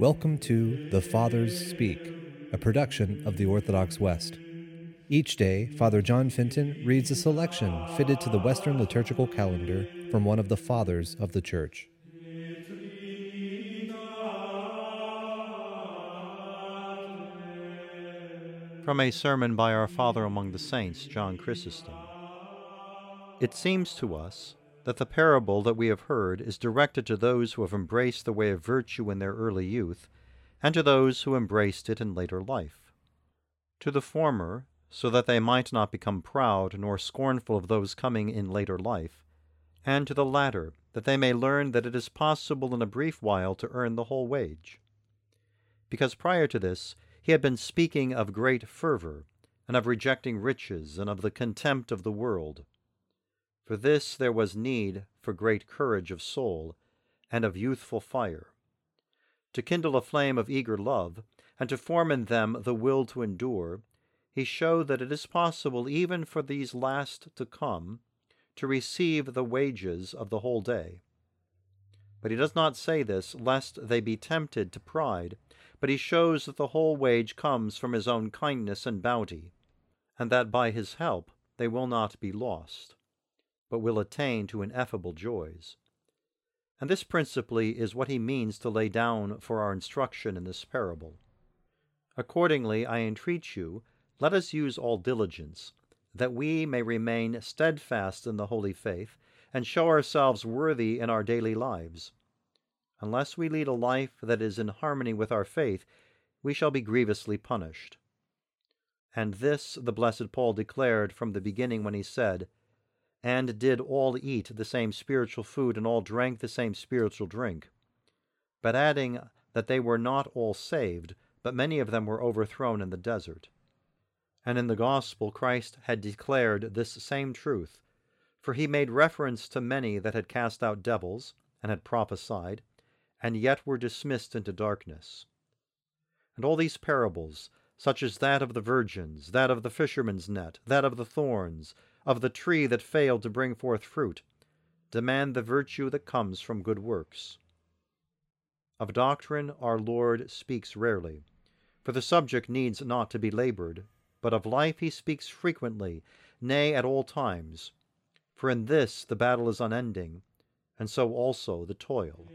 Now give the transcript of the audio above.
Welcome to The Fathers Speak, a production of the Orthodox West. Each day, Father John Fenton reads a selection fitted to the Western liturgical calendar from one of the Fathers of the Church. From a sermon by our Father among the Saints, John Chrysostom. It seems to us that the parable that we have heard is directed to those who have embraced the way of virtue in their early youth, and to those who embraced it in later life. To the former, so that they might not become proud nor scornful of those coming in later life, and to the latter, that they may learn that it is possible in a brief while to earn the whole wage. Because prior to this, he had been speaking of great fervor, and of rejecting riches, and of the contempt of the world. For this there was need for great courage of soul, and of youthful fire, to kindle a flame of eager love, and to form in them the will to endure. He showed that it is possible even for these last to come to receive the wages of the whole day. But he does not say this lest they be tempted to pride but he shows that the whole wage comes from his own kindness and bounty, and that by his help they will not be lost, but will attain to ineffable joys. And this principally is what he means to lay down for our instruction in this parable. Accordingly, I entreat you, let us use all diligence, that we may remain steadfast in the holy faith, and show ourselves worthy in our daily lives Unless we lead a life that is in harmony with our faith, we shall be grievously punished. And this the blessed Paul declared from the beginning when he said, And did all eat the same spiritual food, and all drank the same spiritual drink, but adding that they were not all saved, but many of them were overthrown in the desert. And in the gospel Christ had declared this same truth, for he made reference to many that had cast out devils, and had prophesied, and yet were dismissed into darkness. And all these parables, such as that of the virgins, that of the fisherman's net, that of the thorns, of the tree that failed to bring forth fruit, demand the virtue that comes from good works. Of doctrine our Lord speaks rarely, for the subject needs not to be labored, but of life he speaks frequently, nay, at all times, for in this the battle is unending, and so also the toil.